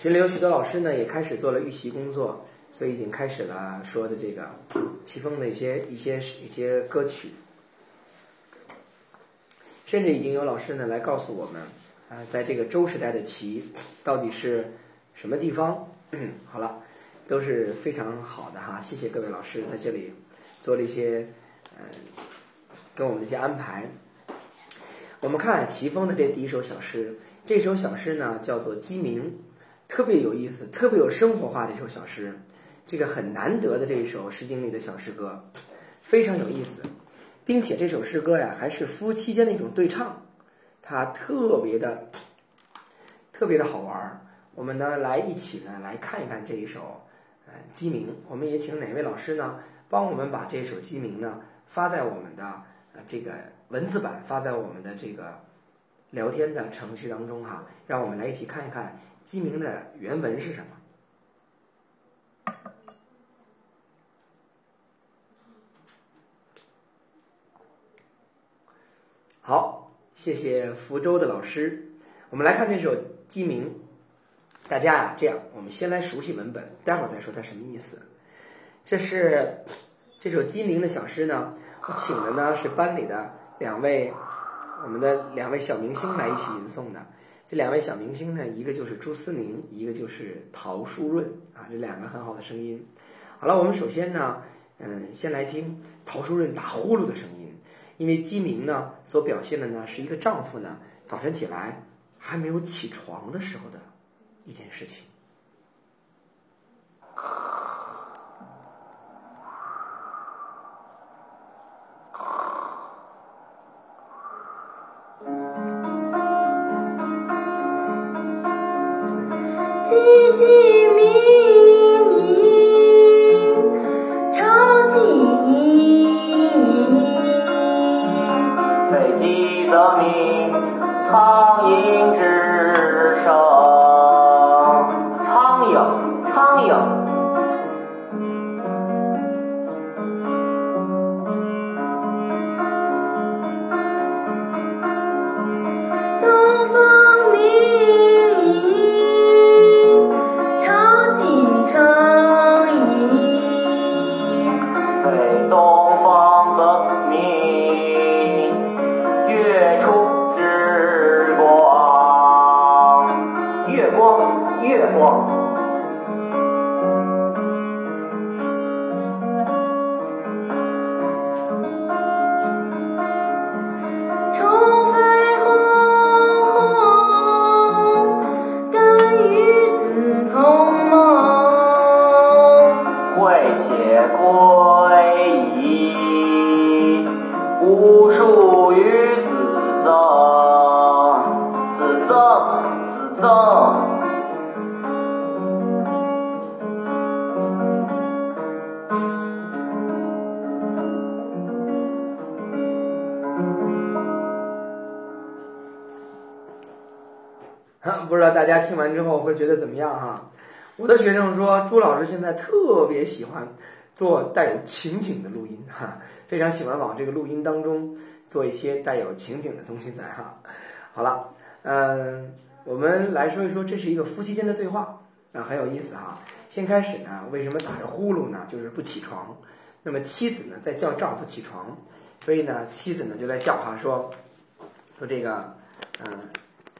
群里有许多老师呢，也开始做了预习工作，所以已经开始了说的这个齐风的一些一些一些歌曲，甚至已经有老师呢来告诉我们，啊，在这个周时代的齐到底是什么地方？好了，都是非常好的哈，谢谢各位老师在这里做了一些嗯跟我们的一些安排。我们看齐风的这第一首小诗，这首小诗呢叫做《鸡鸣》。特别有意思，特别有生活化的一首小诗，这个很难得的这一首《诗经》里的小诗歌，非常有意思，并且这首诗歌呀还是夫妻间的一种对唱，它特别的特别的好玩儿。我们呢来一起呢来看一看这一首呃《鸡鸣》，我们也请哪位老师呢帮我们把这首《鸡鸣》呢发在我们的呃这个文字版，发在我们的这个聊天的程序当中哈，让我们来一起看一看。鸡鸣的原文是什么？好，谢谢福州的老师。我们来看这首《鸡鸣》。大家啊，这样，我们先来熟悉文本，待会儿再说它什么意思。这是这首《鸡鸣》的小诗呢，我请的呢是班里的两位，我们的两位小明星来一起吟诵的。这两位小明星呢，一个就是朱思明，一个就是陶书润啊，这两个很好的声音。好了，我们首先呢，嗯，先来听陶书润打呼噜的声音，因为鸡鸣呢所表现的呢是一个丈夫呢早晨起来还没有起床的时候的一件事情。觉得怎么样哈？我的学生说，朱老师现在特别喜欢做带有情景的录音哈，非常喜欢往这个录音当中做一些带有情景的东西在哈。好了，嗯，我们来说一说，这是一个夫妻间的对话啊，很有意思哈。先开始呢，为什么打着呼噜呢？就是不起床。那么妻子呢，在叫丈夫起床，所以呢，妻子呢就在叫哈，说说这个，嗯。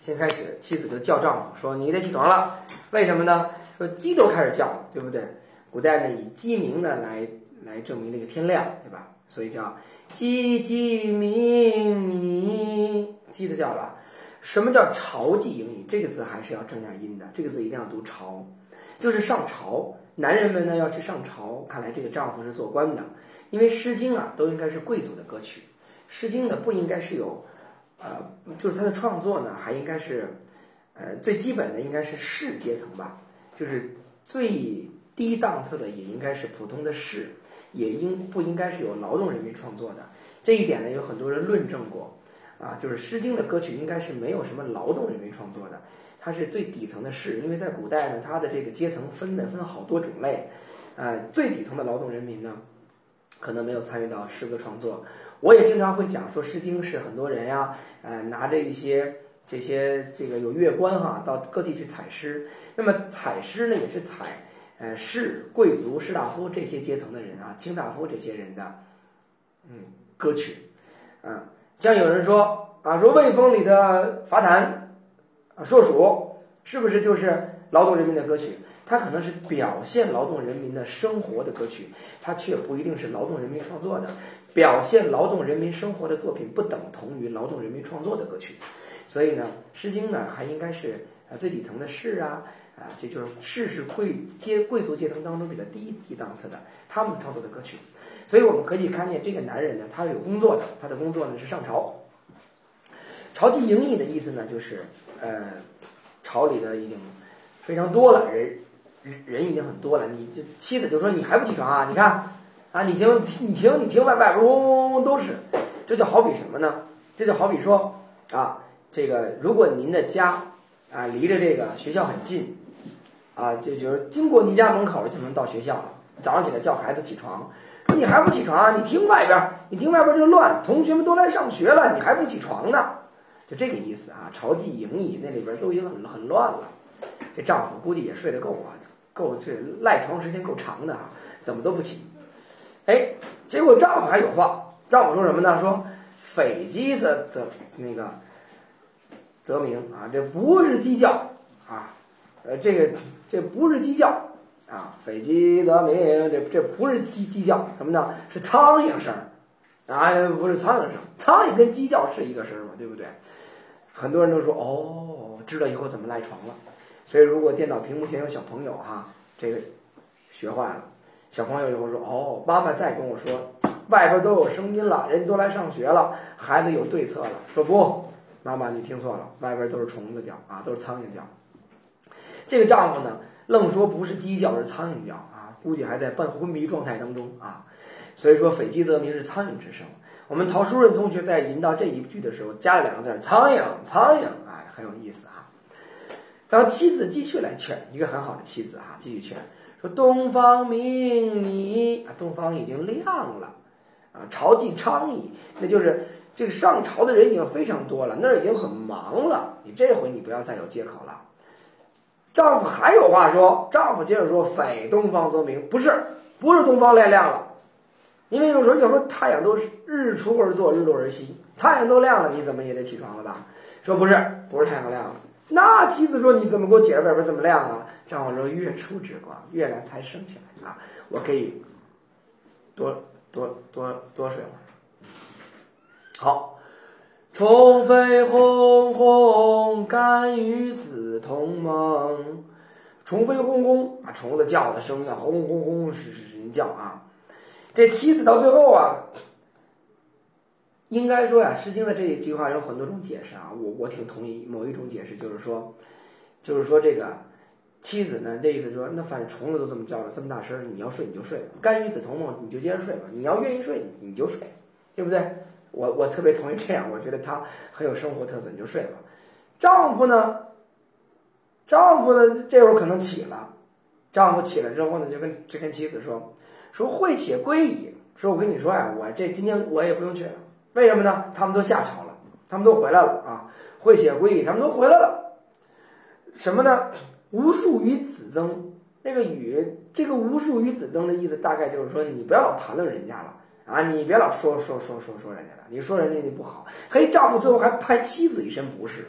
先开始，妻子就叫丈夫说：“你得起床了，为什么呢？说鸡都开始叫了，对不对？古代呢以鸡鸣呢来来证明这个天亮，对吧？所以叫鸡鸡鸣鸣鸡都叫了。什么叫朝鸡迎你？这个字还是要正样音的，这个字一定要读朝，就是上朝。男人们呢要去上朝，看来这个丈夫是做官的，因为《诗经》啊都应该是贵族的歌曲，《诗经》呢不应该是有。”呃，就是他的创作呢，还应该是，呃，最基本的应该是士阶层吧，就是最低档次的也应该是普通的士，也应不应该是有劳动人民创作的？这一点呢，有很多人论证过，啊，就是《诗经》的歌曲应该是没有什么劳动人民创作的，它是最底层的士，因为在古代呢，它的这个阶层分的分好多种类，呃，最底层的劳动人民呢，可能没有参与到诗歌创作。我也经常会讲说，《诗经》是很多人呀，呃，拿着一些这些这个有乐官哈，到各地去采诗。那么采诗呢，也是采呃士、贵族、士大夫这些阶层的人啊，卿大夫这些人的嗯歌曲。啊，像有人说啊，说魏风里的伐檀啊，硕鼠是不是就是劳动人民的歌曲？它可能是表现劳动人民的生活的歌曲，它却不一定是劳动人民创作的。表现劳动人民生活的作品，不等同于劳动人民创作的歌曲。所以呢，《诗经》呢还应该是啊最底层的士啊啊，这就是士是贵阶贵族阶层当中比较低低档次的，他们创作的歌曲。所以我们可以看见这个男人呢，他是有工作的，他的工作呢是上朝。朝祭营邑的意思呢，就是呃，朝里的已经非常多了，人人人已经很多了，你这妻子就说你还不起床啊？你看啊，你听你听你听外外边嗡嗡嗡都是，这就好比什么呢？这就好比说啊。这个，如果您的家啊离着这个学校很近，啊，就就是经过您家门口就能到学校了。早上起来叫孩子起床，说你还不起床啊？你听外边，你听外边这乱，同学们都来上学了，你还不起床呢？就这个意思啊。朝祭营邑那里边都已经很很乱了，这丈夫估计也睡得够啊，够这赖床时间够长的啊，怎么都不起。哎，结果丈夫还有话，丈夫说什么呢？说匪鸡子的那个。则名啊，这不是鸡叫啊，呃，这个这不是鸡叫啊，匪鸡则鸣，这这不是鸡鸡叫什么呢？是苍蝇声啊，不是苍蝇声，苍蝇跟鸡叫是一个声嘛，对不对？很多人都说哦，知道以后怎么赖床了。所以如果电脑屏幕前有小朋友哈，这个学坏了，小朋友以后说哦，妈妈再跟我说，外边都有声音了，人都来上学了，孩子有对策了，说不。妈妈，你听错了，外边都是虫子叫啊，都是苍蝇叫。这个丈夫呢，愣说不是鸡叫，是苍蝇叫啊，估计还在半昏迷状态当中啊。所以说，匪鸡则鸣是苍蝇之声。我们陶书润同学在引到这一句的时候，加了两个字“苍蝇”，苍蝇啊，很有意思。然后妻子继续来劝，一个很好的妻子啊，继续劝说：“东方明矣啊，东方已经亮了啊，朝既昌矣，那就是。”这个上朝的人已经非常多了，那儿已经很忙了。你这回你不要再有借口了。丈夫还有话说，丈夫接着说：“非东方则明，不是，不是东方亮亮了。因为有时候有时候太阳都是日出而作，日落而息，太阳都亮了，你怎么也得起床了吧？”说不是，不是太阳亮了。那妻子说：“你怎么给我解释外边这么亮啊？”丈夫说：“月出之光，月亮才升起来啊，我可以多多多多睡会儿。”好，虫飞轰轰，甘与子同盟。虫飞轰轰啊，虫子叫的声音轰轰轰是是人叫啊。这妻子到最后啊，应该说呀，《诗经》的这一句话有很多种解释啊。我我挺同意某一种解释，就是说，就是说这个妻子呢，这意思说，那反正虫子都这么叫了，这么大声，你要睡你就睡吧，甘与子同盟，你就接着睡吧。你要愿意睡你就睡，对不对？我我特别同意这样，我觉得他很有生活特色，你就睡吧。丈夫呢？丈夫呢？这会儿可能起了。丈夫起来之后呢，就跟就跟妻子说：“说会且归矣。说我跟你说呀，我这今天我也不用去了。为什么呢？他们都下朝了，他们都回来了啊。会且归矣，他们都回来了。什么呢？无数于子增。那个与这个无数于子增的意思，大概就是说，你不要老谈论人家了。”啊，你别老说说说说说人家了，你说人家就不好，嘿，丈夫最后还拍妻子一身不是，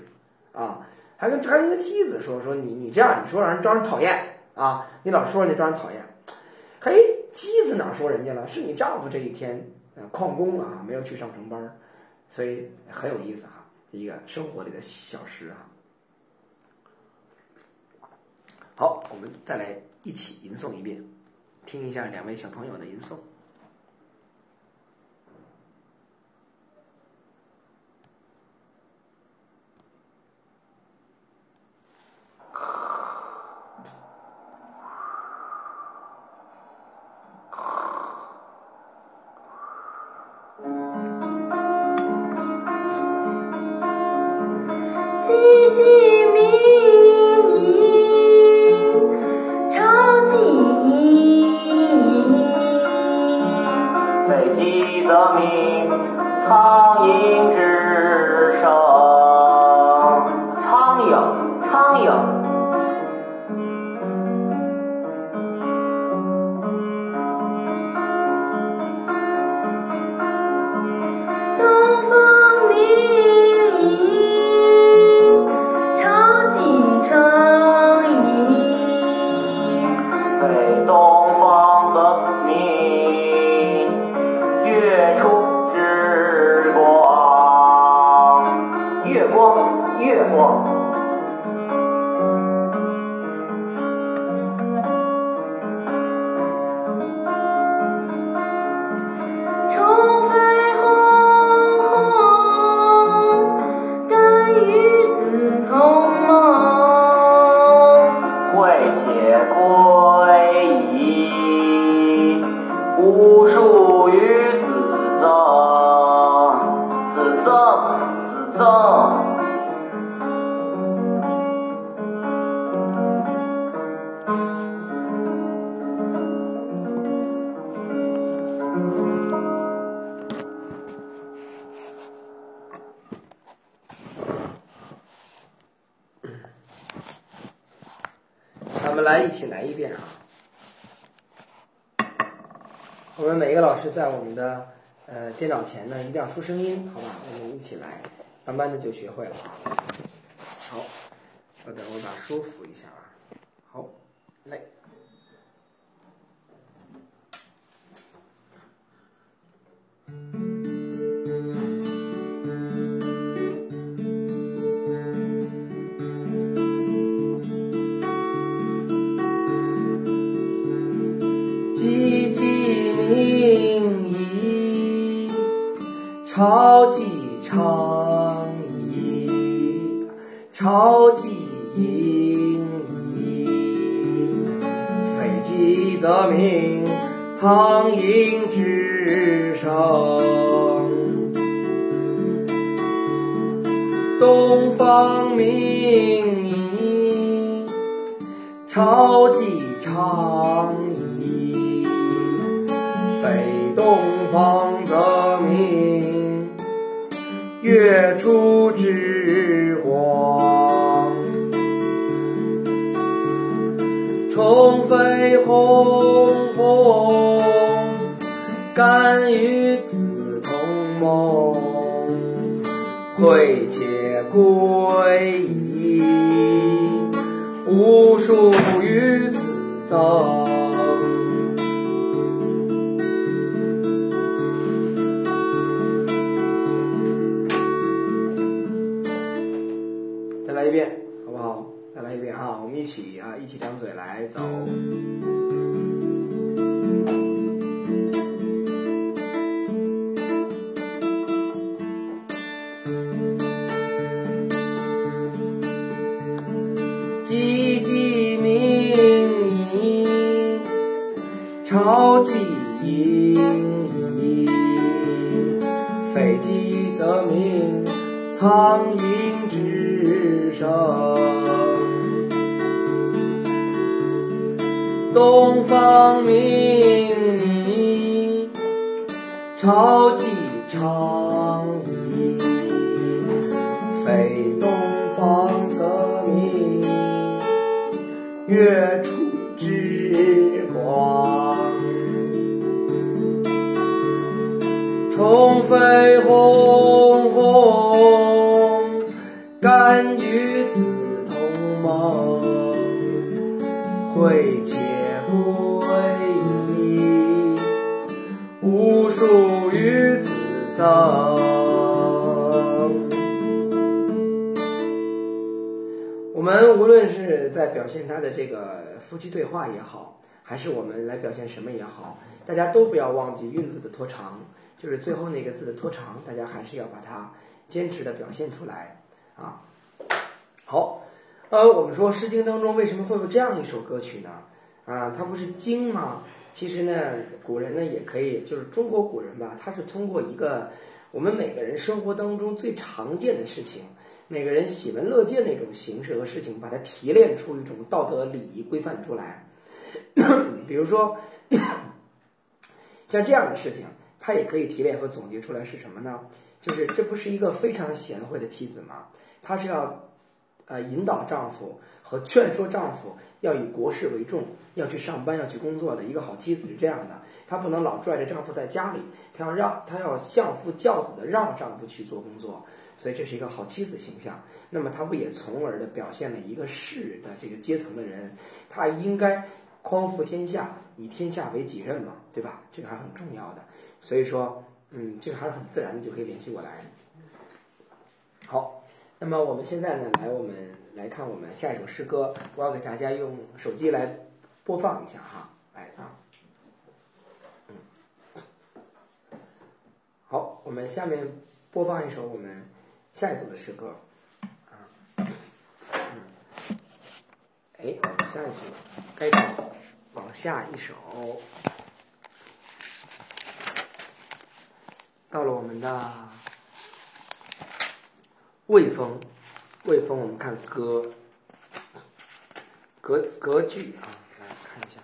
啊，还跟还跟妻子说说你你这样，你说让人招人讨厌啊，你老说人家招人讨厌，嘿，妻子哪说人家了？是你丈夫这一天呃旷工了啊，没有去上成班，所以很有意思啊，一个生活里的小诗啊。好，我们再来一起吟诵一遍，听一下两位小朋友的吟诵。电脑前呢，一定要出声音，好吧？我们一起来，慢慢的就学会了啊。好，稍等，我把书扶一下啊。好，来。超级长矣，超级盈矣。非鸡则鸣，苍蝇之声。东方明矣，超级长矣。非东方则，月出之光。虫飞轰轰，甘与子同梦。会且归矣，吾属于子赠。张嘴来走。唧唧鸣矣，超级盈矣。非鸡则鸣，苍蝇之声。东方明矣，超级长矣。非东方则明，月出之光。虫飞鸿表现他的这个夫妻对话也好，还是我们来表现什么也好，大家都不要忘记韵字的拖长，就是最后那个字的拖长，大家还是要把它坚持的表现出来啊。好，呃，我们说《诗经》当中为什么会有这样一首歌曲呢？啊，它不是经吗？其实呢，古人呢也可以，就是中国古人吧，他是通过一个我们每个人生活当中最常见的事情。每个人喜闻乐见的一种形式和事情，把它提炼出一种道德礼仪规范出来。比如说，像这样的事情，它也可以提炼和总结出来是什么呢？就是这不是一个非常贤惠的妻子吗？她是要呃引导丈夫和劝说丈夫要以国事为重，要去上班，要去工作的一个好妻子是这样的。她不能老拽着丈夫在家里，她要让她要相夫教子的让丈夫去做工作。所以这是一个好妻子形象，那么他不也从而的表现了一个士的这个阶层的人，他应该匡扶天下，以天下为己任嘛，对吧？这个还是很重要的。所以说，嗯，这个还是很自然的，就可以联系过来。好，那么我们现在呢，来我们来看我们下一首诗歌，我要给大家用手机来播放一下哈，来啊，嗯，好，我们下面播放一首我们。下一组的诗歌，啊，嗯，哎，我们下一句了，该往下一首，到了我们的魏风，魏风，我们看格格格句啊，来看一下。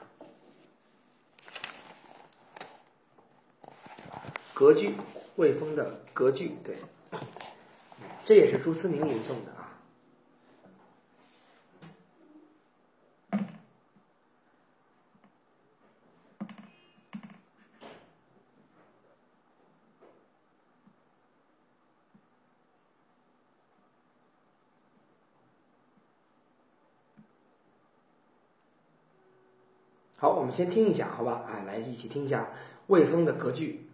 格句，魏风的格句，对，这也是朱思明吟诵的啊。好，我们先听一下，好吧？啊，来一起听一下魏风的格句。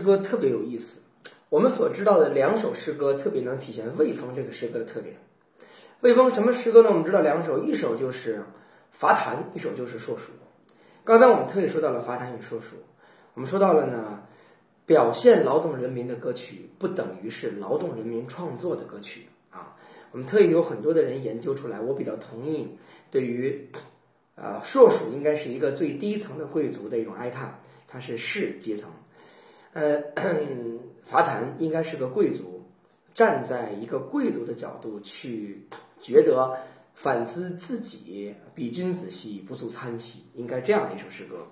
诗歌特别有意思，我们所知道的两首诗歌特别能体现魏风这个诗歌的特点。魏风什么诗歌呢？我们知道两首，一首就是《伐檀》，一首就是《硕鼠》。刚才我们特意说到了《伐檀》与《硕鼠》，我们说到了呢，表现劳动人民的歌曲不等于是劳动人民创作的歌曲啊。我们特意有很多的人研究出来，我比较同意对于呃硕鼠应该是一个最低层的贵族的一种哀叹，它是士阶层。呃，伐谭应该是个贵族，站在一个贵族的角度去觉得反思自己，比君子兮不足餐兮，应该这样的一首诗歌。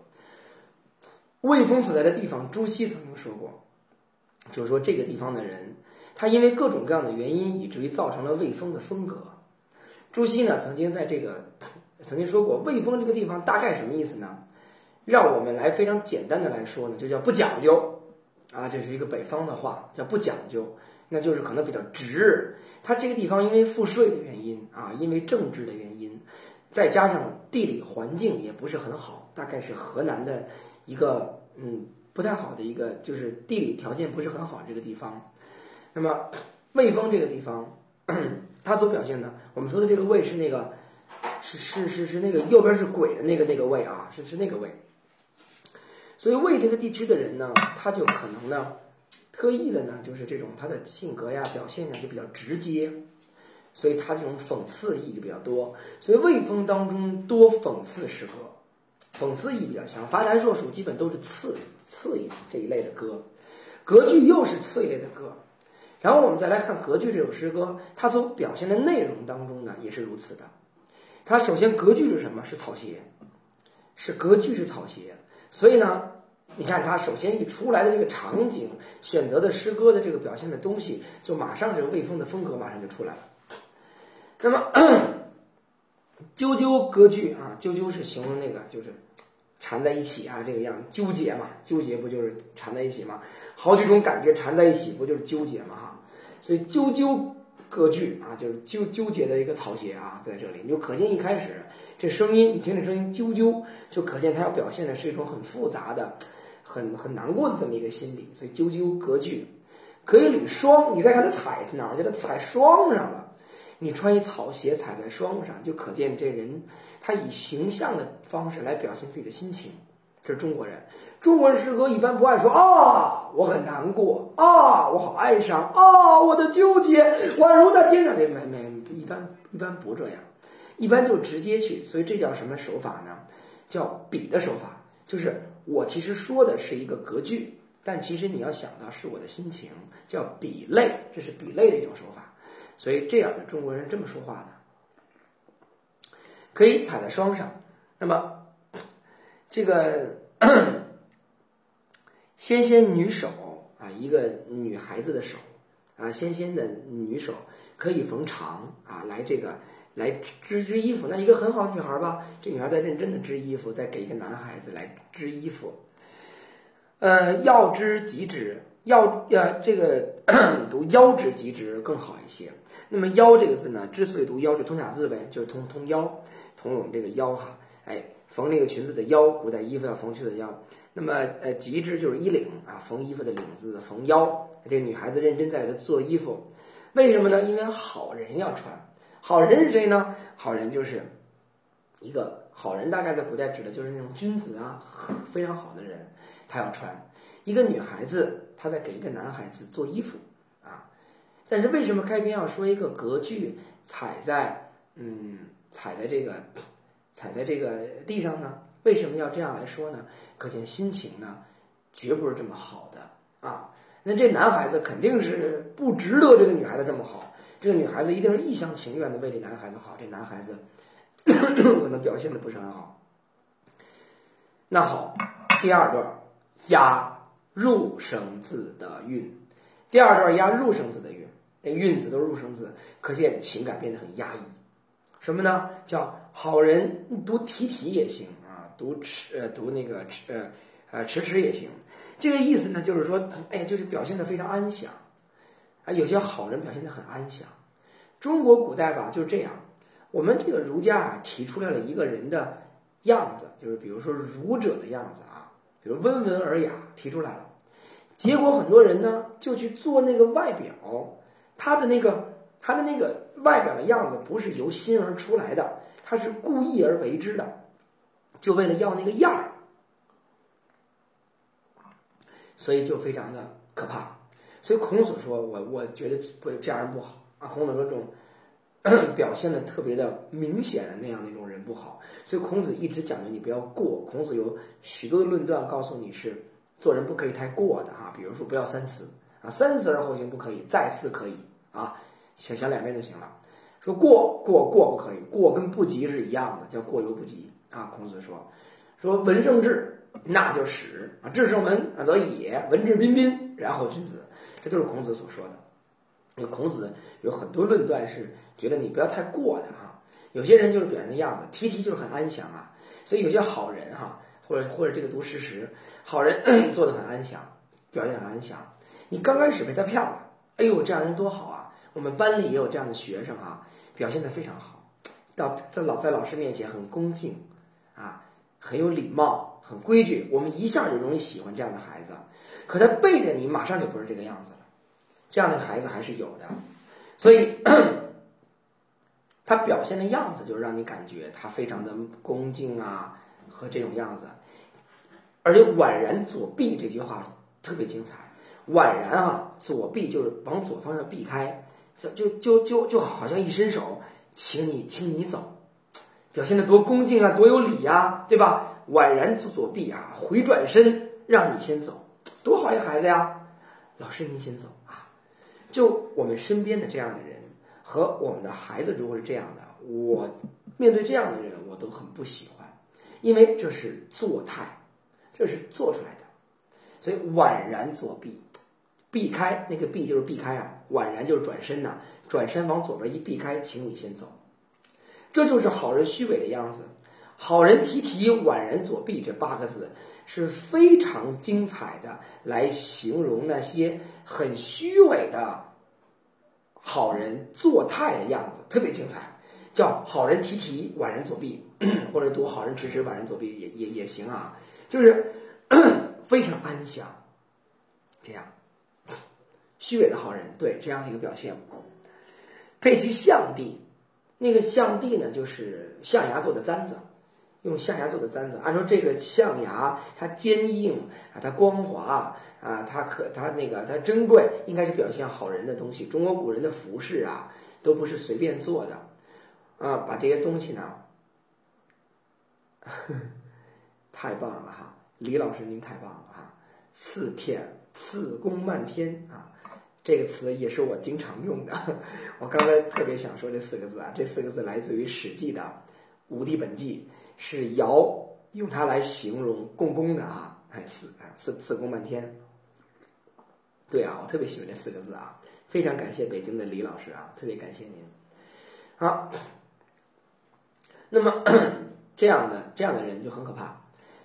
魏风所在的地方，朱熹曾经说过，就是说这个地方的人，他因为各种各样的原因，以至于造成了魏风的风格。朱熹呢，曾经在这个曾经说过，魏风这个地方大概什么意思呢？让我们来非常简单的来说呢，就叫不讲究。啊，这是一个北方的话，叫不讲究，那就是可能比较直。它这个地方因为赋税的原因啊，因为政治的原因，再加上地理环境也不是很好，大概是河南的一个嗯不太好的一个，就是地理条件不是很好这个地方。那么魏风这个地方，它所表现的，我们说的这个魏是那个是是是是那个右边是鬼的那个那个魏啊，是是那个魏。所以魏这个地区的人呢，他就可能呢，特意的呢，就是这种他的性格呀、表现呀就比较直接，所以他这种讽刺意就比较多。所以魏风当中多讽刺诗歌，讽刺意义比较强。伐谭硕鼠基本都是刺刺意这一类的歌，格句又是刺一类的歌。然后我们再来看格句这首诗歌，它所表现的内容当中呢，也是如此的。它首先格句是什么？是草鞋，是格句是草鞋。所以呢，你看他首先一出来的这个场景，选择的诗歌的这个表现的东西，就马上这个魏风的风格马上就出来了。那么，啾啾歌句啊，啾啾是形容那个就是缠在一起啊，这个样子纠结嘛，纠结不就是缠在一起嘛？好几种感觉缠在一起，不就是纠结嘛哈？所以啾啾歌剧啊，就是纠纠结的一个草鞋啊，在这里你就可见一开始这声音，你听这声音啾啾，就可见他要表现的是一种很复杂的、很很难过的这么一个心理，所以啾啾割据。可以捋霜，你再看他踩哪儿去了？踩霜上了。你穿一草鞋踩在霜上，就可见这人他以形象的方式来表现自己的心情。这是中国人，中国人诗歌一般不爱说啊，我很难过啊，我好哀伤啊，我的纠结宛如在天上。这没没一般一般不这样，一般就直接去。所以这叫什么手法呢？叫比的手法，就是我其实说的是一个格局，但其实你要想到是我的心情，叫比类，这是比类的一种手法。所以这样的中国人这么说话的，可以踩在双上。那么这个 纤纤女手啊，一个女孩子的手啊，纤纤的女手可以缝长啊，来这个来织织衣服。那一个很好的女孩吧，这女孩在认真的织衣服，在给一个男孩子来织衣服。呃，要织即织，要要这个 读腰织即织更好一些。那么“腰”这个字呢，之所以读“腰”，就通假字呗，就是通通腰，通我们这个腰哈。哎，缝那个裙子的腰，古代衣服要缝去的腰。那么呃，及织就是衣领啊，缝衣服的领子，缝腰。这个女孩子认真在做衣服，为什么呢？因为好人要穿。好人是谁呢？好人就是一个好人，大概在古代指的就是那种君子啊，非常好的人，他要穿。一个女孩子，她在给一个男孩子做衣服啊。但是为什么开篇要说一个隔句踩在嗯踩在这个踩在这个地上呢？为什么要这样来说呢？可见心情呢，绝不是这么好的啊。那这男孩子肯定是不值得这个女孩子这么好，这个女孩子一定是一厢情愿的为这男孩子好，这男孩子 可能表现的不是很好。那好，第二段押入声字的韵，第二段押入声字的韵。那韵字都是入声字，可见情感变得很压抑。什么呢？叫好人读提提也行啊，读迟呃读那个迟呃呃迟迟也行。这个意思呢，就是说，哎，就是表现的非常安详啊。有些好人表现的很安详。中国古代吧就是这样。我们这个儒家啊提出来了一个人的样子，就是比如说儒者的样子啊，比如温文尔雅提出来了，结果很多人呢就去做那个外表。他的那个，他的那个外表的样子不是由心而出来的，他是故意而为之的，就为了要那个样儿，所以就非常的可怕。所以孔子说：“我我觉得不这样人不好啊。”孔子说：“这种 表现的特别的明显的那样的一种人不好。”所以孔子一直讲究你不要过。孔子有许多的论断告诉你是做人不可以太过的啊，比如说不要三思啊，三思而后行不可以，再思可以。啊，想想两遍就行了。说过过过不可以，过跟不及是一样的，叫过犹不及啊。孔子说，说文胜至，那就始啊；至胜文，则也。文质彬彬，然后君子。这都是孔子所说的。因为孔子有很多论断是觉得你不要太过的哈。有些人就是表现的样子，提提就是很安详啊。所以有些好人哈，或者或者这个读事实，好人 做的很安详，表现很安详。你刚开始被他骗了。哎呦，这样人多好啊！我们班里也有这样的学生啊，表现得非常好，到在老在老师面前很恭敬，啊，很有礼貌，很规矩。我们一下就容易喜欢这样的孩子。可他背着你，马上就不是这个样子了。这样的孩子还是有的，所以他表现的样子就让你感觉他非常的恭敬啊，和这种样子。而且“宛然左臂”这句话特别精彩。宛然啊，左避就是往左方向避开，就就就就就好像一伸手，请你，请你走，表现的多恭敬啊，多有礼呀，对吧？宛然左左避啊，回转身让你先走，多好一孩子呀！老师您先走啊！就我们身边的这样的人和我们的孩子，如果是这样的，我面对这样的人，我都很不喜欢，因为这是做态，这是做出来的，所以宛然左臂。避开那个避就是避开啊，宛然就是转身呐，转身往左边一避开，请你先走，这就是好人虚伪的样子。好人提提宛然左臂这八个字是非常精彩的，来形容那些很虚伪的好人作态的样子，特别精彩，叫好人提提，宛然左臂，或者读好人迟迟，宛然左臂也也也行啊，就是 非常安详，这样。虚伪的好人，对这样一个表现。佩其象地，那个象地呢，就是象牙做的簪子，用象牙做的簪子。按说这个象牙它坚硬啊，它光滑啊，它可它那个它珍贵，应该是表现好人的东西。中国古人的服饰啊，都不是随便做的啊，把这些东西呢，太棒了哈，李老师您太棒了哈，四天四功漫天啊。这个词也是我经常用的，我刚才特别想说这四个字啊，这四个字来自于《史记》的《武帝本纪》，是尧用它来形容共工的啊，哎，四四四功漫天。对啊，我特别喜欢这四个字啊，非常感谢北京的李老师啊，特别感谢您。好，那么这样的这样的人就很可怕。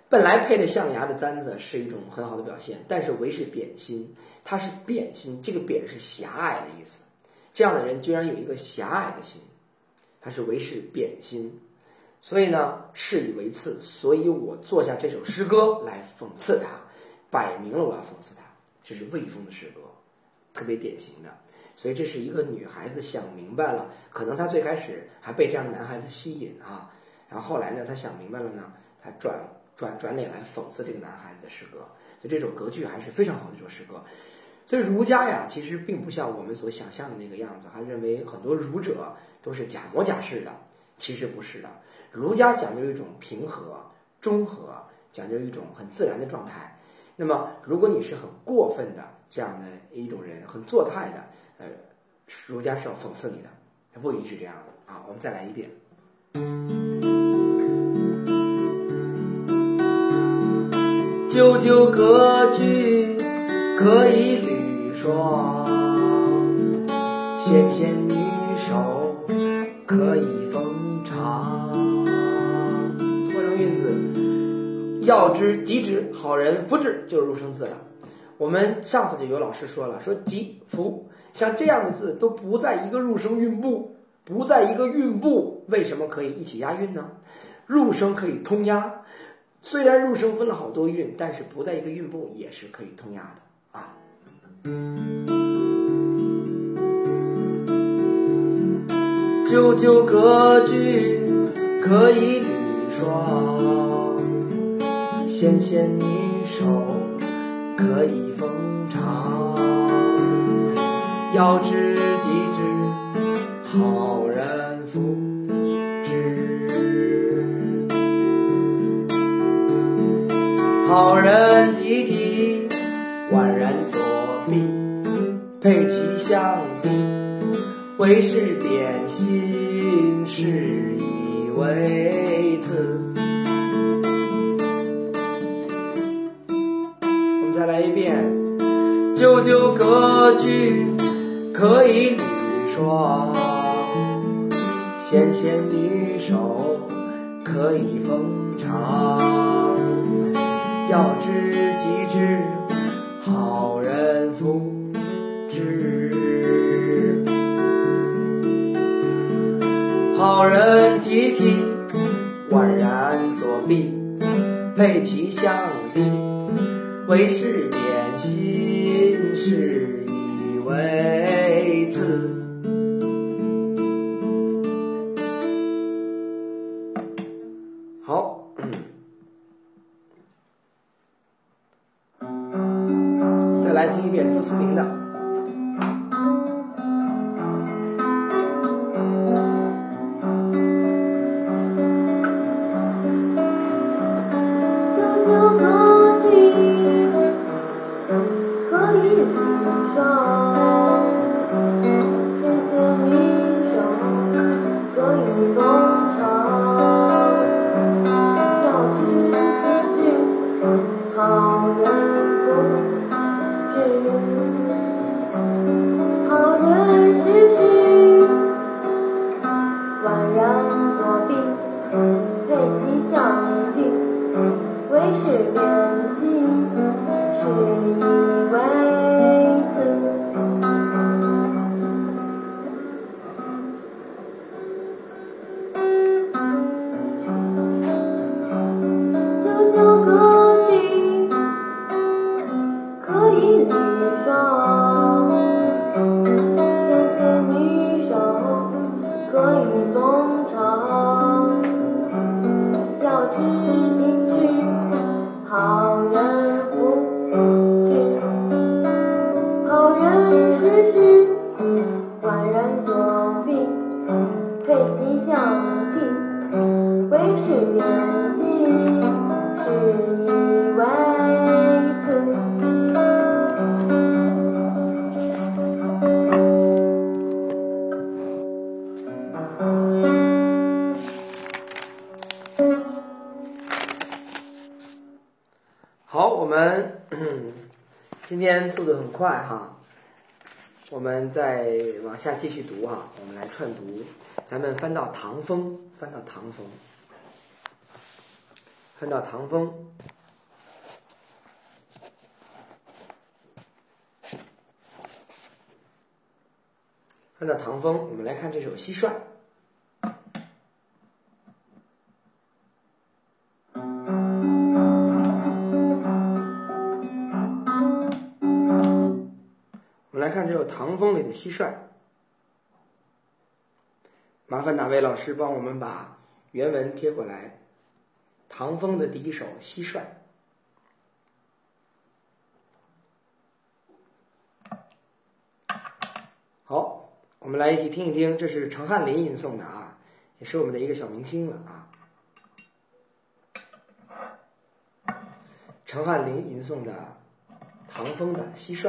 本来配着象牙的簪子是一种很好的表现，但是为是贬心，他是贬心，这个贬是狭隘的意思。这样的人居然有一个狭隘的心，他是为是贬心，所以呢，事以为次，所以我做下这首诗歌来讽刺他，摆明了我要讽刺他，这是魏风的诗歌，特别典型的。所以这是一个女孩子想明白了，可能她最开始还被这样的男孩子吸引啊，然后后来呢，她想明白了呢，她转。转转脸来讽刺这个男孩子的诗歌，所以这首格局还是非常好的一首诗歌。所以儒家呀，其实并不像我们所想象的那个样子，还认为很多儒者都是假模假式的，其实不是的。儒家讲究一种平和、中和，讲究一种很自然的状态。那么，如果你是很过分的这样的一种人，很作态的，呃，儒家是要讽刺你的，不允许这样的啊。我们再来一遍。九九歌句可以履霜，纤纤女手可以要之吉之，好人福之，就是入声字了。我们上次就有老师说了，说吉福，像这样的字都不在一个入声韵部，不在一个韵部，为什么可以一起押韵呢？入声可以通押。虽然入声分了好多韵，但是不在一个韵部也是可以通押的啊。九九歌句可以履霜，纤纤女手可以风长。要知己知，好人福。好人提提，宛然左臂，佩其象地，为是点心，是以为次。歌句可以履霜，纤纤女手可以风长。要知己知，好人福之。好人提提，宛然左臂，佩其相弟，为是点快哈，我们再往下继续读哈，我们来串读，咱们翻到唐风，翻到唐风，翻到唐风。翻到唐风，我们来看这首《蟋蟀》。来看这首《唐风》里的蟋蟀。麻烦哪位老师帮我们把原文贴过来？唐风的第一首《蟋蟀》。好，我们来一起听一听，这是陈汉林吟诵的啊，也是我们的一个小明星了啊。陈汉林吟诵的唐风的《蟋蟀》。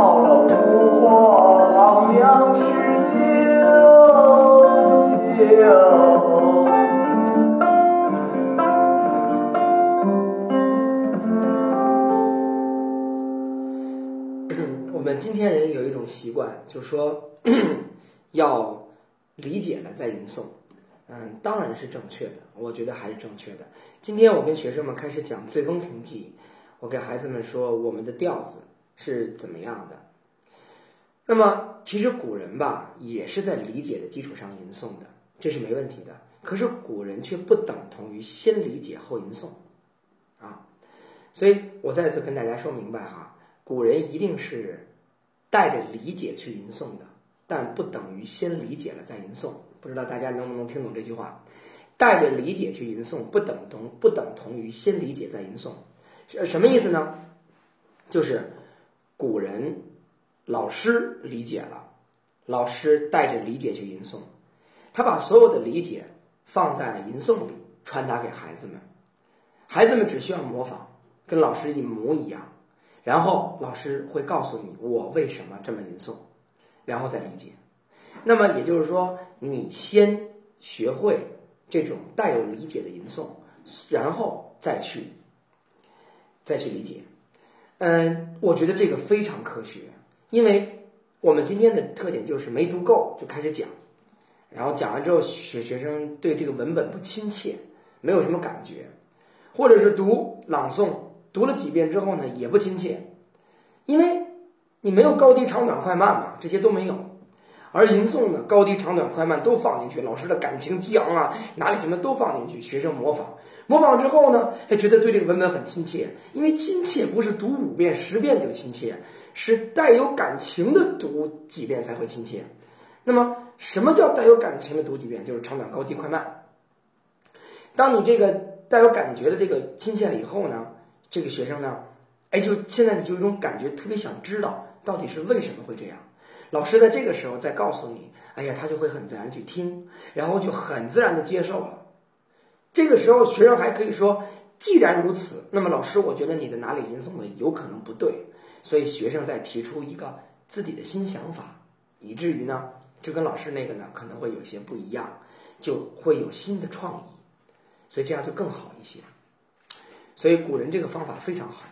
好了吾皇粮食休休。我们今天人有一种习惯，就说 要理解了再吟诵。嗯，当然是正确的，我觉得还是正确的。今天我跟学生们开始讲《醉翁亭记》，我给孩子们说我们的调子是怎么样的。那么其实古人吧也是在理解的基础上吟诵的，这是没问题的。可是古人却不等同于先理解后吟诵，啊，所以我再次跟大家说明白哈，古人一定是带着理解去吟诵的，但不等于先理解了再吟诵。不知道大家能不能听懂这句话？带着理解去吟诵，不等同不等同于先理解再吟诵。什么意思呢？就是古人老师理解了，老师带着理解去吟诵，他把所有的理解放在吟诵里传达给孩子们，孩子们只需要模仿，跟老师一模一样，然后老师会告诉你我为什么这么吟诵，然后再理解。那么也就是说，你先学会这种带有理解的吟诵，然后再去再去理解。嗯，我觉得这个非常科学，因为我们今天的特点就是没读够就开始讲，然后讲完之后，学学生对这个文本不亲切，没有什么感觉，或者是读朗诵读了几遍之后呢，也不亲切，因为你没有高低长短快慢嘛，这些都没有。而吟诵呢，高低长短快慢都放进去，老师的感情激昂啊，哪里什么都放进去，学生模仿。模仿之后呢，还觉得对这个文本很亲切，因为亲切不是读五遍十遍就亲切，是带有感情的读几遍才会亲切。那么，什么叫带有感情的读几遍？就是长短高低快慢。当你这个带有感觉的这个亲切了以后呢，这个学生呢，哎，就现在你就有一种感觉，特别想知道到底是为什么会这样。老师在这个时候再告诉你，哎呀，他就会很自然去听，然后就很自然的接受了。这个时候，学生还可以说：“既然如此，那么老师，我觉得你的哪里吟诵的有可能不对。”所以学生再提出一个自己的新想法，以至于呢，就跟老师那个呢可能会有些不一样，就会有新的创意，所以这样就更好一些。所以古人这个方法非常好。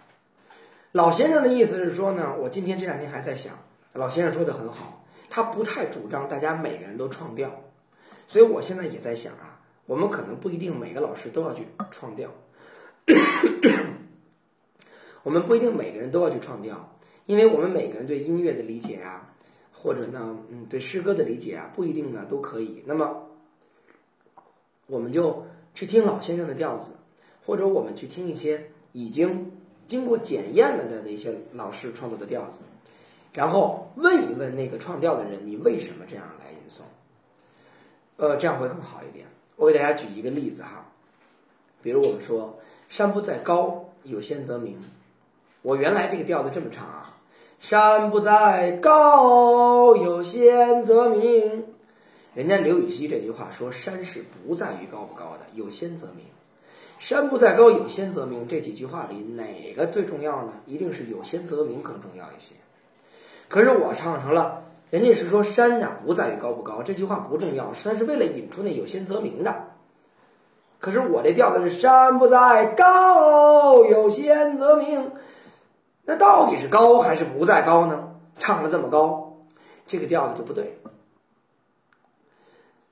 老先生的意思是说呢，我今天这两天还在想，老先生说的很好，他不太主张大家每个人都创调，所以我现在也在想啊。我们可能不一定每个老师都要去创调，我们不一定每个人都要去创调，因为我们每个人对音乐的理解啊，或者呢，嗯，对诗歌的理解啊，不一定呢都可以。那么，我们就去听老先生的调子，或者我们去听一些已经经过检验了的那些老师创作的调子，然后问一问那个创调的人，你为什么这样来吟诵？呃，这样会更好一点。我给大家举一个例子哈，比如我们说“山不在高，有仙则名”，我原来这个调子这么唱啊：“山不在高，有仙则名。”人家刘禹锡这句话说：“山是不在于高不高的，有仙则名。”“山不在高，有仙则名”这几句话里哪个最重要呢？一定是“有仙则名”更重要一些。可是我唱成了。人家是说山呀不在于高不高，这句话不重要，山是为了引出那有仙则名的。可是我这调子是山不在高，有仙则名，那到底是高还是不在高呢？唱的这么高，这个调子就不对。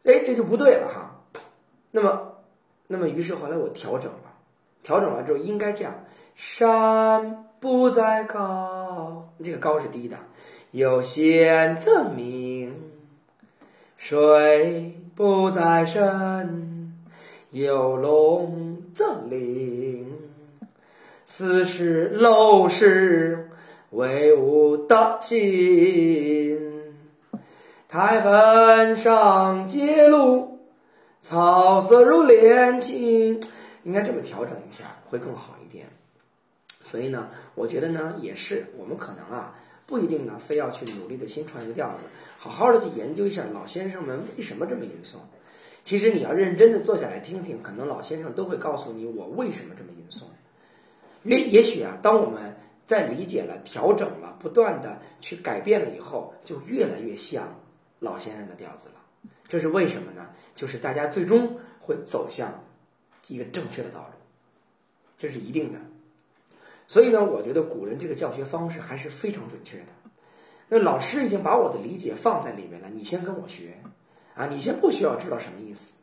哎，这就不对了哈。那么，那么于是后来我调整了，调整完之后应该这样：山不在高，这个高是低的。有仙则名，水不在深；有龙则灵。斯是陋室，惟吾德馨。苔痕上阶露，草色入帘青。应该这么调整一下，会更好一点。所以呢，我觉得呢，也是我们可能啊。不一定呢，非要去努力的新创一个调子，好好的去研究一下老先生们为什么这么吟诵。其实你要认真的坐下来听听，可能老先生都会告诉你我为什么这么吟诵。也也许啊，当我们在理解了、调整了、不断的去改变了以后，就越来越像老先生的调子了。这是为什么呢？就是大家最终会走向一个正确的道路，这是一定的。所以呢，我觉得古人这个教学方式还是非常准确的。那老师已经把我的理解放在里面了，你先跟我学，啊，你先不需要知道什么意思。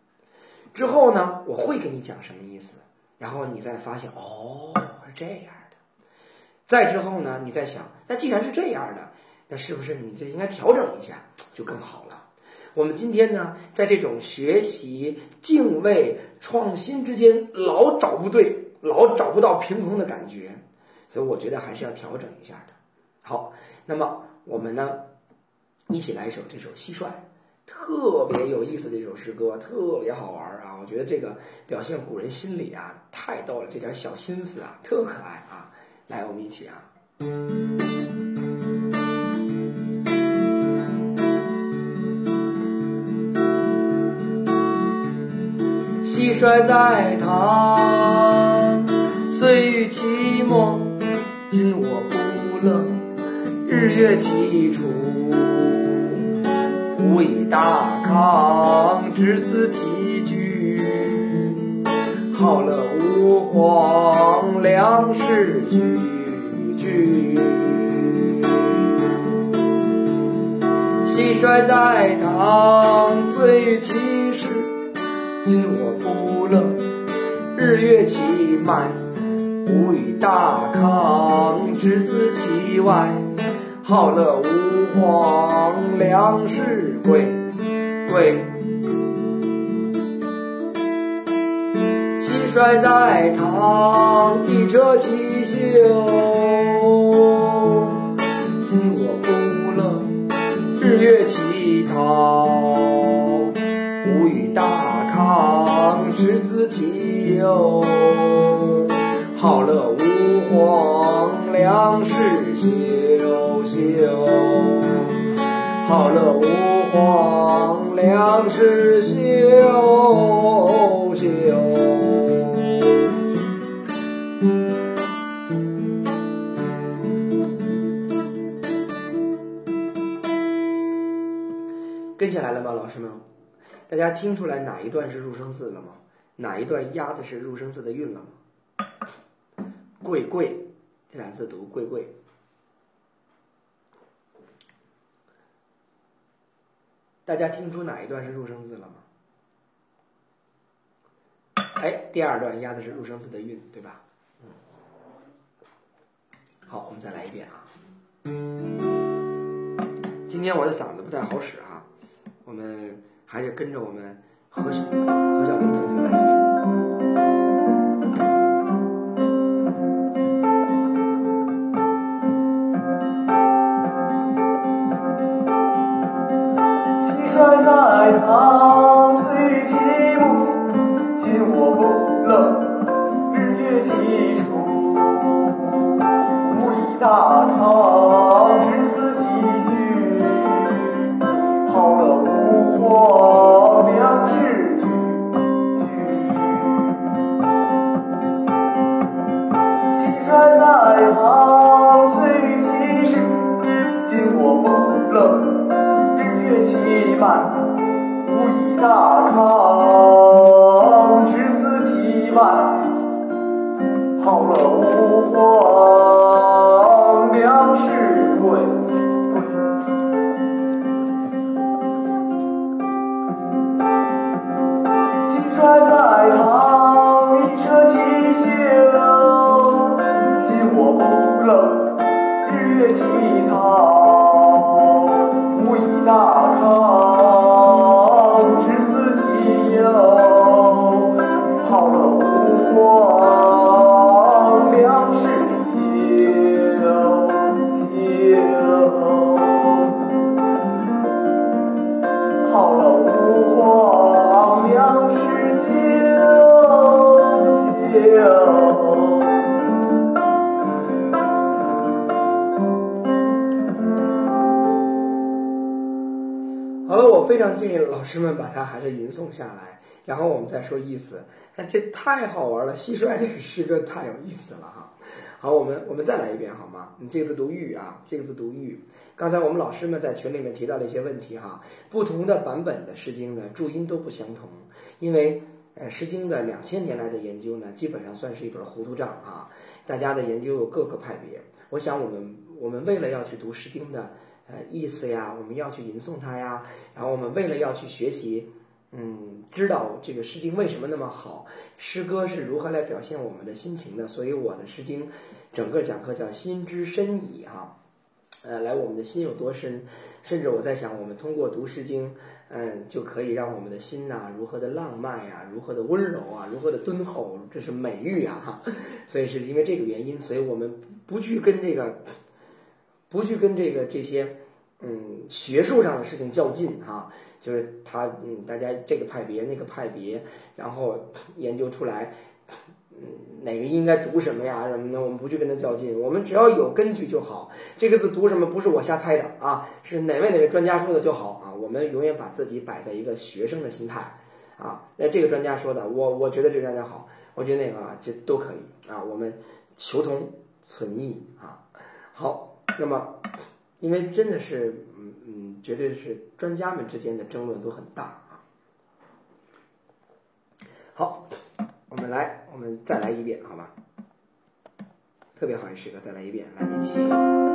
之后呢，我会跟你讲什么意思，然后你再发现哦是这样的。再之后呢，你再想，那既然是这样的，那是不是你就应该调整一下，就更好了？我们今天呢，在这种学习、敬畏、创新之间，老找不对，老找不到平衡的感觉。所以我觉得还是要调整一下的。好，那么我们呢，一起来一首这首《蟋蟀》，特别有意思的一首诗歌，特别好玩啊！我觉得这个表现古人心理啊，太逗了，这点小心思啊，特可爱啊！来，我们一起啊。蟋蟀在堂，岁月寂寞。月齐出，无以大康，之子齐聚，好乐无黄，粮食俱具。蟋蟀在堂，岁其时。今我不乐，日月齐迈。吾与大康，之子其外，好乐无荒粮食贵贵。蟋蟀在堂，一车七宿。今我不乐，日月乞讨。无与大康，之子其忧。好乐无荒，粮食休休。好乐无荒，粮食休休。跟下来了吗，老师们？大家听出来哪一段是入声字了吗？哪一段押的是入声字的韵了吗？贵贵这俩字读贵贵。大家听出哪一段是入声字了吗？哎，第二段压的是入声字的韵，对吧？嗯。好，我们再来一遍啊。今天我的嗓子不太好使啊，我们还是跟着我们何何小丁同学来常建议老师们把它还是吟诵下来，然后我们再说意思。哎，这太好玩了，蟋蟀这个诗歌太有意思了哈。好，我们我们再来一遍好吗？你这个字读玉啊，这个字读玉。刚才我们老师们在群里面提到了一些问题哈，不同的版本的《诗经》呢注音都不相同，因为呃《诗经》的两千年来的研究呢，基本上算是一本糊涂账啊。大家的研究有各个派别，我想我们我们为了要去读《诗经》的呃意思呀，我们要去吟诵它呀，然后我们为了要去学习。嗯，知道这个《诗经》为什么那么好，诗歌是如何来表现我们的心情的，所以我的《诗经》整个讲课叫“心之深矣”哈，呃，来我们的心有多深，甚至我在想，我们通过读《诗经》，嗯，就可以让我们的心呐、如何的浪漫呀、如何的温柔啊、如何的敦厚，这是美誉啊哈，所以是因为这个原因，所以我们不去跟这个，不去跟这个这些。嗯，学术上的事情较劲哈，就是他嗯，大家这个派别那个派别，然后研究出来，嗯，哪个应该读什么呀什么的，我们不去跟他较劲，我们只要有根据就好。这个字读什么不是我瞎猜的啊，是哪位哪位专家说的就好啊。我们永远把自己摆在一个学生的心态啊，那这个专家说的，我我觉得这个专家好，我觉得那个啊，这都可以啊，我们求同存异啊。好，那么。因为真的是，嗯嗯，绝对是专家们之间的争论都很大啊。好，我们来，我们再来一遍，好吧？特别好一时刻，再来一遍，来一起。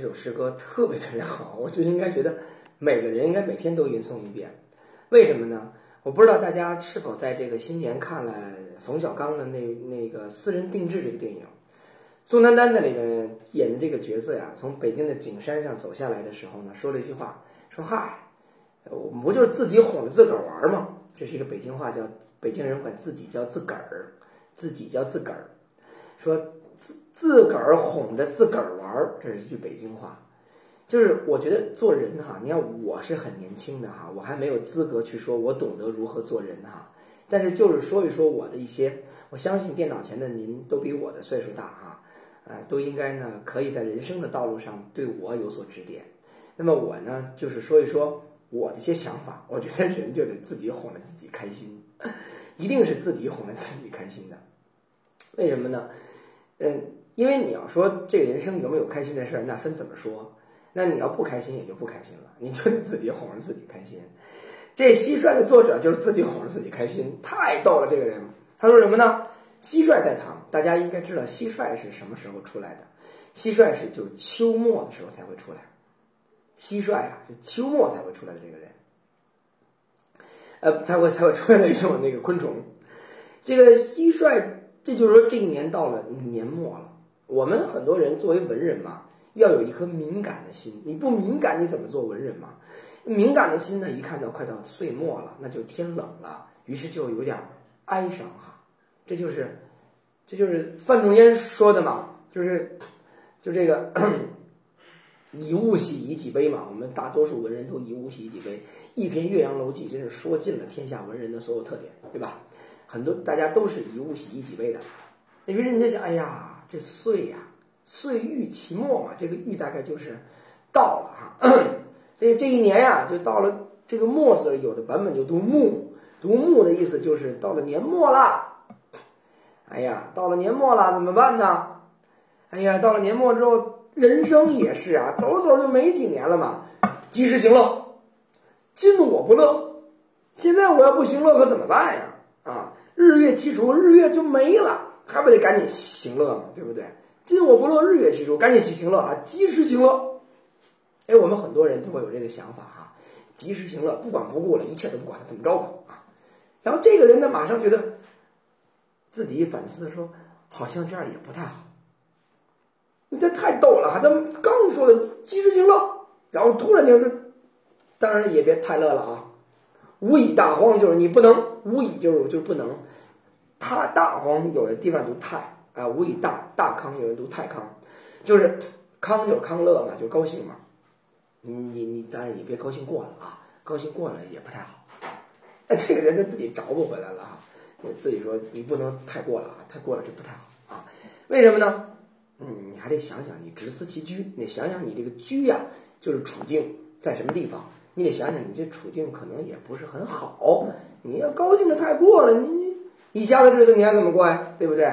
这首诗歌特别特别好，我就应该觉得每个人应该每天都吟诵一遍。为什么呢？我不知道大家是否在这个新年看了冯小刚的那那个《私人定制》这个电影，宋丹丹在里边演的这个角色呀，从北京的景山上走下来的时候呢，说了一句话，说嗨，我们不就是自己哄着自个儿玩吗？这是一个北京话，叫北京人管自己叫自个儿，自己叫自个儿，说自个儿哄着自个儿玩儿，这是一句北京话。就是我觉得做人哈，你看我是很年轻的哈，我还没有资格去说我懂得如何做人哈。但是就是说一说我的一些，我相信电脑前的您都比我的岁数大哈，呃，都应该呢可以在人生的道路上对我有所指点。那么我呢，就是说一说我的一些想法。我觉得人就得自己哄着自己开心，一定是自己哄着自己开心的。为什么呢？嗯，因为你要说这个人生有没有开心的事儿，那分怎么说。那你要不开心也就不开心了，你就得自己哄着自己开心。这蟋蟀的作者就是自己哄着自己开心，太逗了。这个人他说什么呢？蟋蟀在唐，大家应该知道蟋蟀是什么时候出来的？蟋蟀是就是秋末的时候才会出来。蟋蟀啊，就秋末才会出来的这个人，呃，才会才会出来的一种那个昆虫。这个蟋蟀，这就是说这一年到了年末了。我们很多人作为文人嘛。要有一颗敏感的心，你不敏感，你怎么做文人嘛？敏感的心呢，一看到快到岁末了，那就天冷了，于是就有点哀伤哈。这就是，这就是范仲淹说的嘛，就是，就这个 以物喜，以己悲嘛。我们大多数文人都以物喜，以己悲。一篇《岳阳楼记》真是说尽了天下文人的所有特点，对吧？很多大家都是以物喜，以己悲的。于是你就想，哎呀，这岁呀。岁欲其末嘛，这个欲大概就是到了哈，这这一年呀，就到了这个末字，有的版本就读暮，读暮的意思就是到了年末了。哎呀，到了年末了，怎么办呢？哎呀，到了年末之后，人生也是啊，走着走就没几年了嘛。及时行乐，今我不乐，现在我要不行乐可怎么办呀？啊，日月其除，日月就没了，还不得赶紧行乐嘛，对不对？今我不乐，日月其除，赶紧喜行乐啊！及时行乐。哎，我们很多人都会有这个想法哈，及时行乐，不管不顾了，一切都不管了，怎么着吧啊？然后这个人呢，马上觉得自己反思的说，好像这样也不太好。你这太逗了哈！他们刚说的及时行乐，然后突然间说，当然也别太乐了啊！无以大荒，就是你不能，无以就是就是不能。他大荒有的地方读太。啊，无以大大康，有人读太康，就是康就是康乐嘛，就高兴嘛。你你你当然也别高兴过了啊，高兴过了也不太好。那这个人他自己找不回来了哈，你自己说你不能太过了啊，太过了这不太好啊。为什么呢？嗯，你还得想想你直思其居，你想想你这个居呀，就是处境在什么地方，你得想想你这处境可能也不是很好。你要高兴的太过了，你你你以下的日子你还怎么过呀？对不对？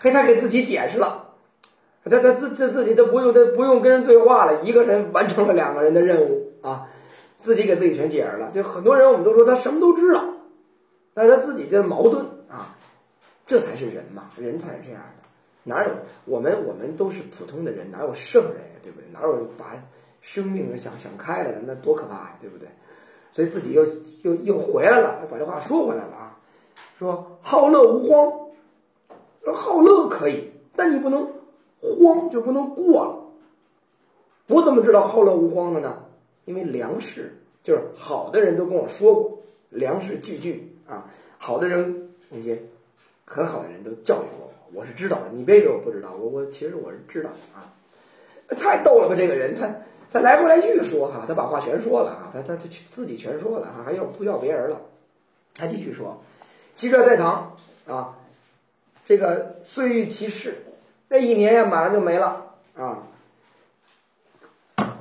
嘿，他给自己解释了，他他自自自己都不用他不用跟人对话了，一个人完成了两个人的任务啊，自己给自己全解释了。就很多人我们都说他什么都知道，但他自己就是矛盾啊，这才是人嘛，人才是这样的，哪有我们我们都是普通的人，哪有圣人呀，对不对？哪有把生命想想开了的，那多可怕呀，对不对？所以自己又又又回来了，把这话说回来了啊，说好乐无荒。说好乐可以，但你不能荒，就不能过了。我怎么知道好乐无荒的呢？因为梁氏就是好的人都跟我说过，粮食句句啊，好的人那些很好的人都教育过我，我是知道的。你别以为我不知道，我我其实我是知道的啊。太逗了吧，这个人他他来回来去说哈，他把话全说了哈，他他他自己全说了哈，还要不要别人了？他继续说，七帅在堂啊，这个岁月其事，那一年呀马上就没了啊。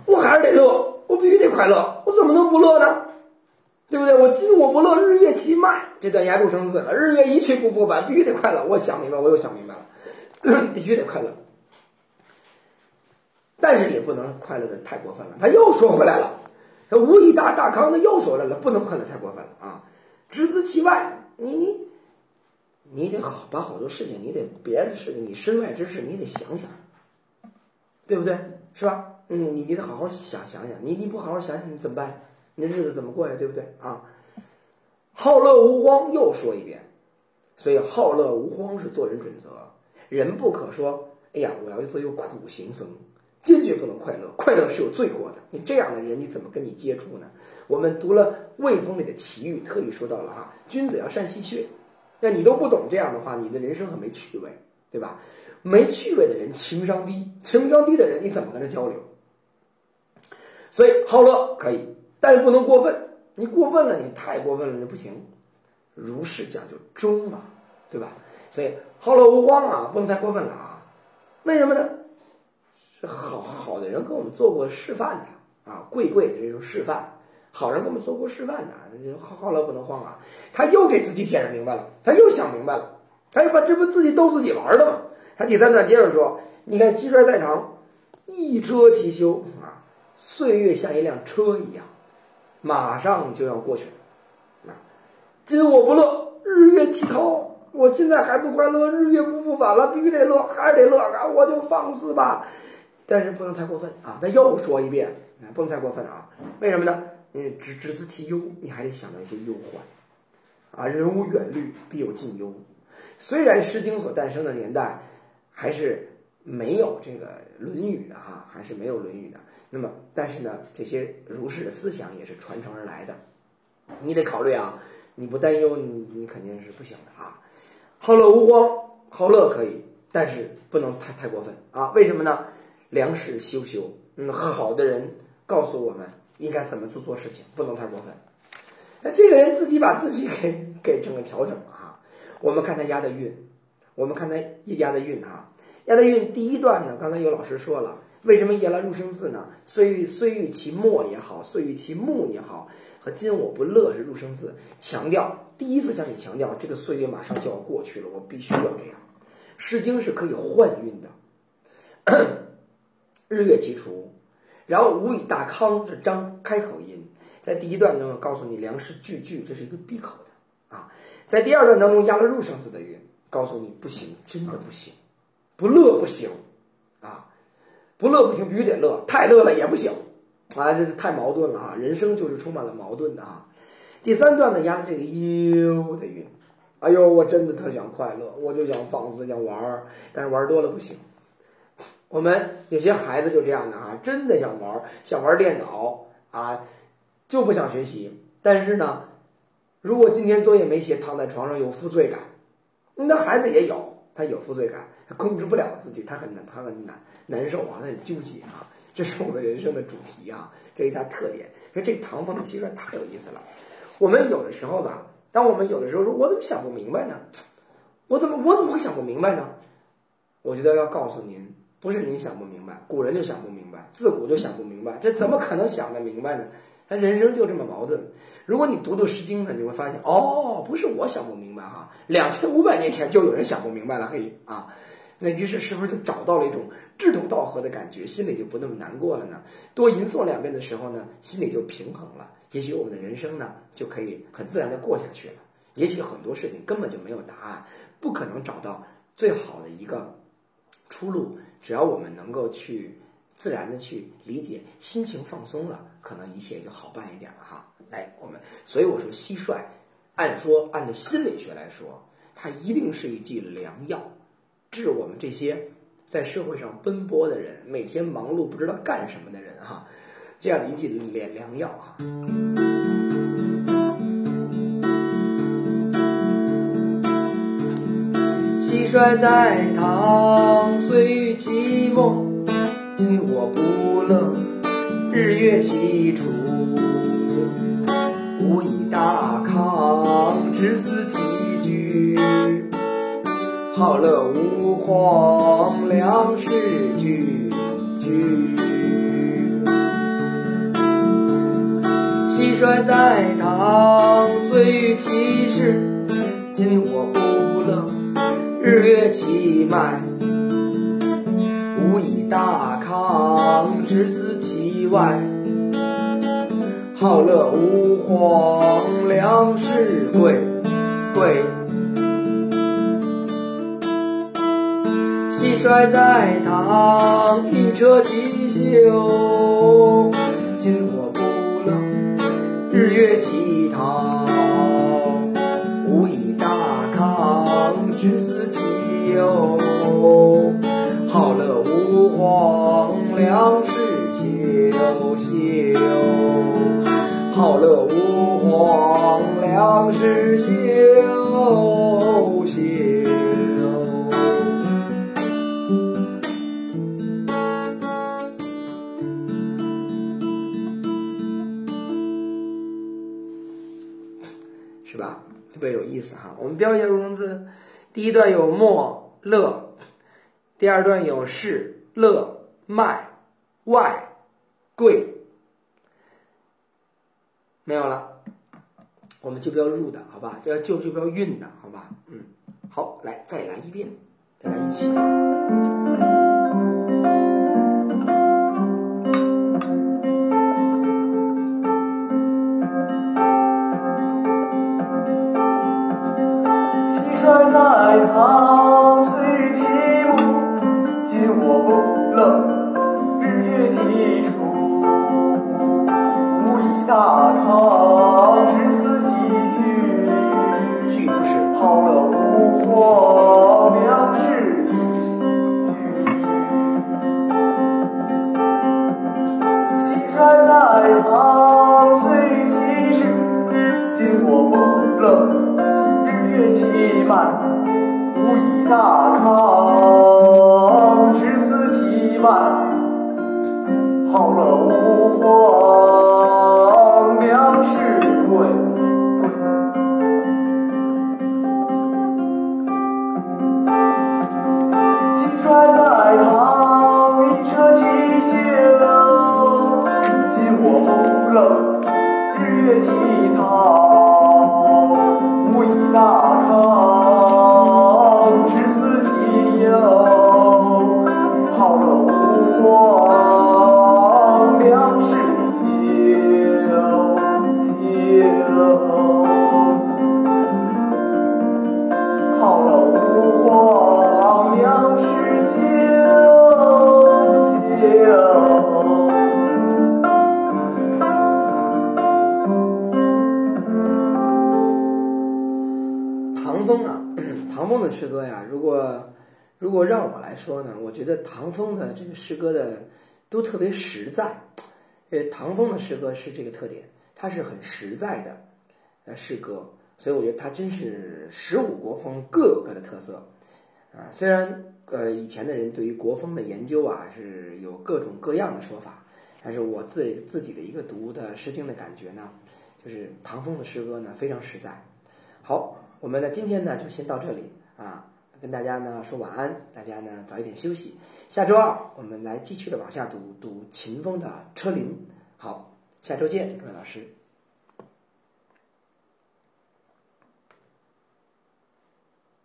我还是得乐，我必须得快乐，我怎么能不乐呢？对不对？我今我不乐，日月其迈，这段押入生字了。日月一去不复返，必须得快乐。我想明白，我又想明白了，必须得快乐。但是也不能快乐的太过分了。他又说回来了，这无以大大康的又说来了，不能快乐太过分了啊！只知其外，你你你得好把好多事情，你得别的事情，你身外之事，你得想想，对不对？是吧？嗯，你你得好好想想想，你你不好好想想，你怎么办？你日子怎么过呀？对不对？啊，好乐无荒，又说一遍。所以好乐无荒是做人准则，人不可说，哎呀，我要做一个苦行僧。坚决不能快乐，快乐是有罪过的。你这样的人，你怎么跟你接触呢？我们读了《魏风》里的奇遇，特意说到了哈，君子要善戏谑。那你都不懂这样的话，你的人生很没趣味，对吧？没趣味的人情商低，情商低的人你怎么跟他交流？所以好乐可以，但是不能过分。你过分了，你太过分了，你不行。如是讲究中嘛，对吧？所以好乐无光啊，不能太过分了啊。为什么呢？是好好的人给我们做过示范的啊，贵贵的这种示范，好人给我们做过示范的，好好乐不能慌啊！他又给自己解释明白了，他又想明白了，他又把这不自己逗自己玩的吗？他第三段接着说：“你看蟋蟀在堂，一车其休啊，岁月像一辆车一样，马上就要过去了啊！今我不乐，日月其涛，我现在还不快乐，日月不复返了，必须得乐，还是得乐啊！我就放肆吧。”但是不能太过分啊！他又说一遍，不能太过分啊！为什么呢？嗯，只只思其忧，你还得想到一些忧患啊！人无远虑，必有近忧。虽然《诗经》所诞生的年代还是没有这个《论语》的哈，还是没有《论语》的。那么，但是呢，这些儒士的思想也是传承而来的。你得考虑啊！你不担忧，你你肯定是不行的啊！好乐无荒，好乐可以，但是不能太太过分啊！为什么呢？良师修修，嗯，好的人告诉我们应该怎么去做事情，不能太过分。那这个人自己把自己给 给整个调整了哈。我们看他押的韵，我们看他押的韵啊，押的韵第一段呢，刚才有老师说了，为什么押了入声字呢？虽欲虽欲其末也好，虽欲其目也好，和今我不乐是入声字，强调第一次向你强调这个岁月马上就要过去了，我必须要这样。《诗经》是可以换韵的。日月其除，然后无以大康是张开口音，在第一段中告诉你粮食句句，这是一个闭口的啊。在第二段当中压了入声字的韵，告诉你不行，真的不行，不乐不行啊，不乐不行，必须得乐，太乐了也不行啊，这是太矛盾了啊，人生就是充满了矛盾的啊。第三段呢压这个忧的韵，哎呦，我真的特想快乐，我就想放肆，想玩儿，但是玩多了不行。我们有些孩子就这样的啊，真的想玩，想玩电脑啊，就不想学习。但是呢，如果今天作业没写，躺在床上有负罪感，那孩子也有，他有负罪感，他控制不了自己，他很难，他很难难受啊，他很纠结啊。这是我们人生的主题啊，这一大特点。说这唐风的蟋蟀太有意思了。我们有的时候吧，当我们有的时候说，我怎么想不明白呢？我怎么我怎么会想不明白呢？我觉得要告诉您。不是您想不明白，古人就想不明白，自古就想不明白，这怎么可能想得明白呢？他人生就这么矛盾。如果你读读《诗经》呢，你会发现，哦，不是我想不明白哈，两千五百年前就有人想不明白了，嘿啊，那于是是不是就找到了一种志同道合的感觉，心里就不那么难过了呢？多吟诵两遍的时候呢，心里就平衡了，也许我们的人生呢就可以很自然的过下去了。也许很多事情根本就没有答案，不可能找到最好的一个出路。只要我们能够去自然的去理解，心情放松了，可能一切就好办一点了哈。来，我们所以我说蟋蟀，按说按照心理学来说，它一定是一剂良药，治我们这些在社会上奔波的人，每天忙碌不知道干什么的人哈，这样的一剂良良药啊。衰在唐，岁雨寂寞。今我不乐，日月齐出。无以大康，只思其居。好乐无荒，粮食俱俱。蟋蟀在堂，岁雨其时。今我不，日月齐迈。无以大康，只思其外。好乐无荒，粮食贵贵。蟋蟀在堂，一车其休。今我不乐，日月齐康，只思其忧。好乐无荒，粮食休休。好乐无荒，粮食休休。是吧？特别有意思哈。我们标一下入声字，第一段有莫乐，第二段有是乐卖外贵，没有了，我们就不要入的好吧？这要就就不要运的好吧？嗯，好，来再来一遍，再来一起。蟀在觉得唐风的这个诗歌的都特别实在。呃，唐风的诗歌是这个特点，它是很实在的呃诗歌，所以我觉得它真是十五国风各有各的特色啊。虽然呃以前的人对于国风的研究啊是有各种各样的说法，但是我自自己的一个读的《诗经》的感觉呢，就是唐风的诗歌呢非常实在。好，我们呢今天呢就先到这里啊，跟大家呢说晚安，大家呢早一点休息。下周二我们来继续的往下读读秦风的《车林》。好，下周见，各位老师。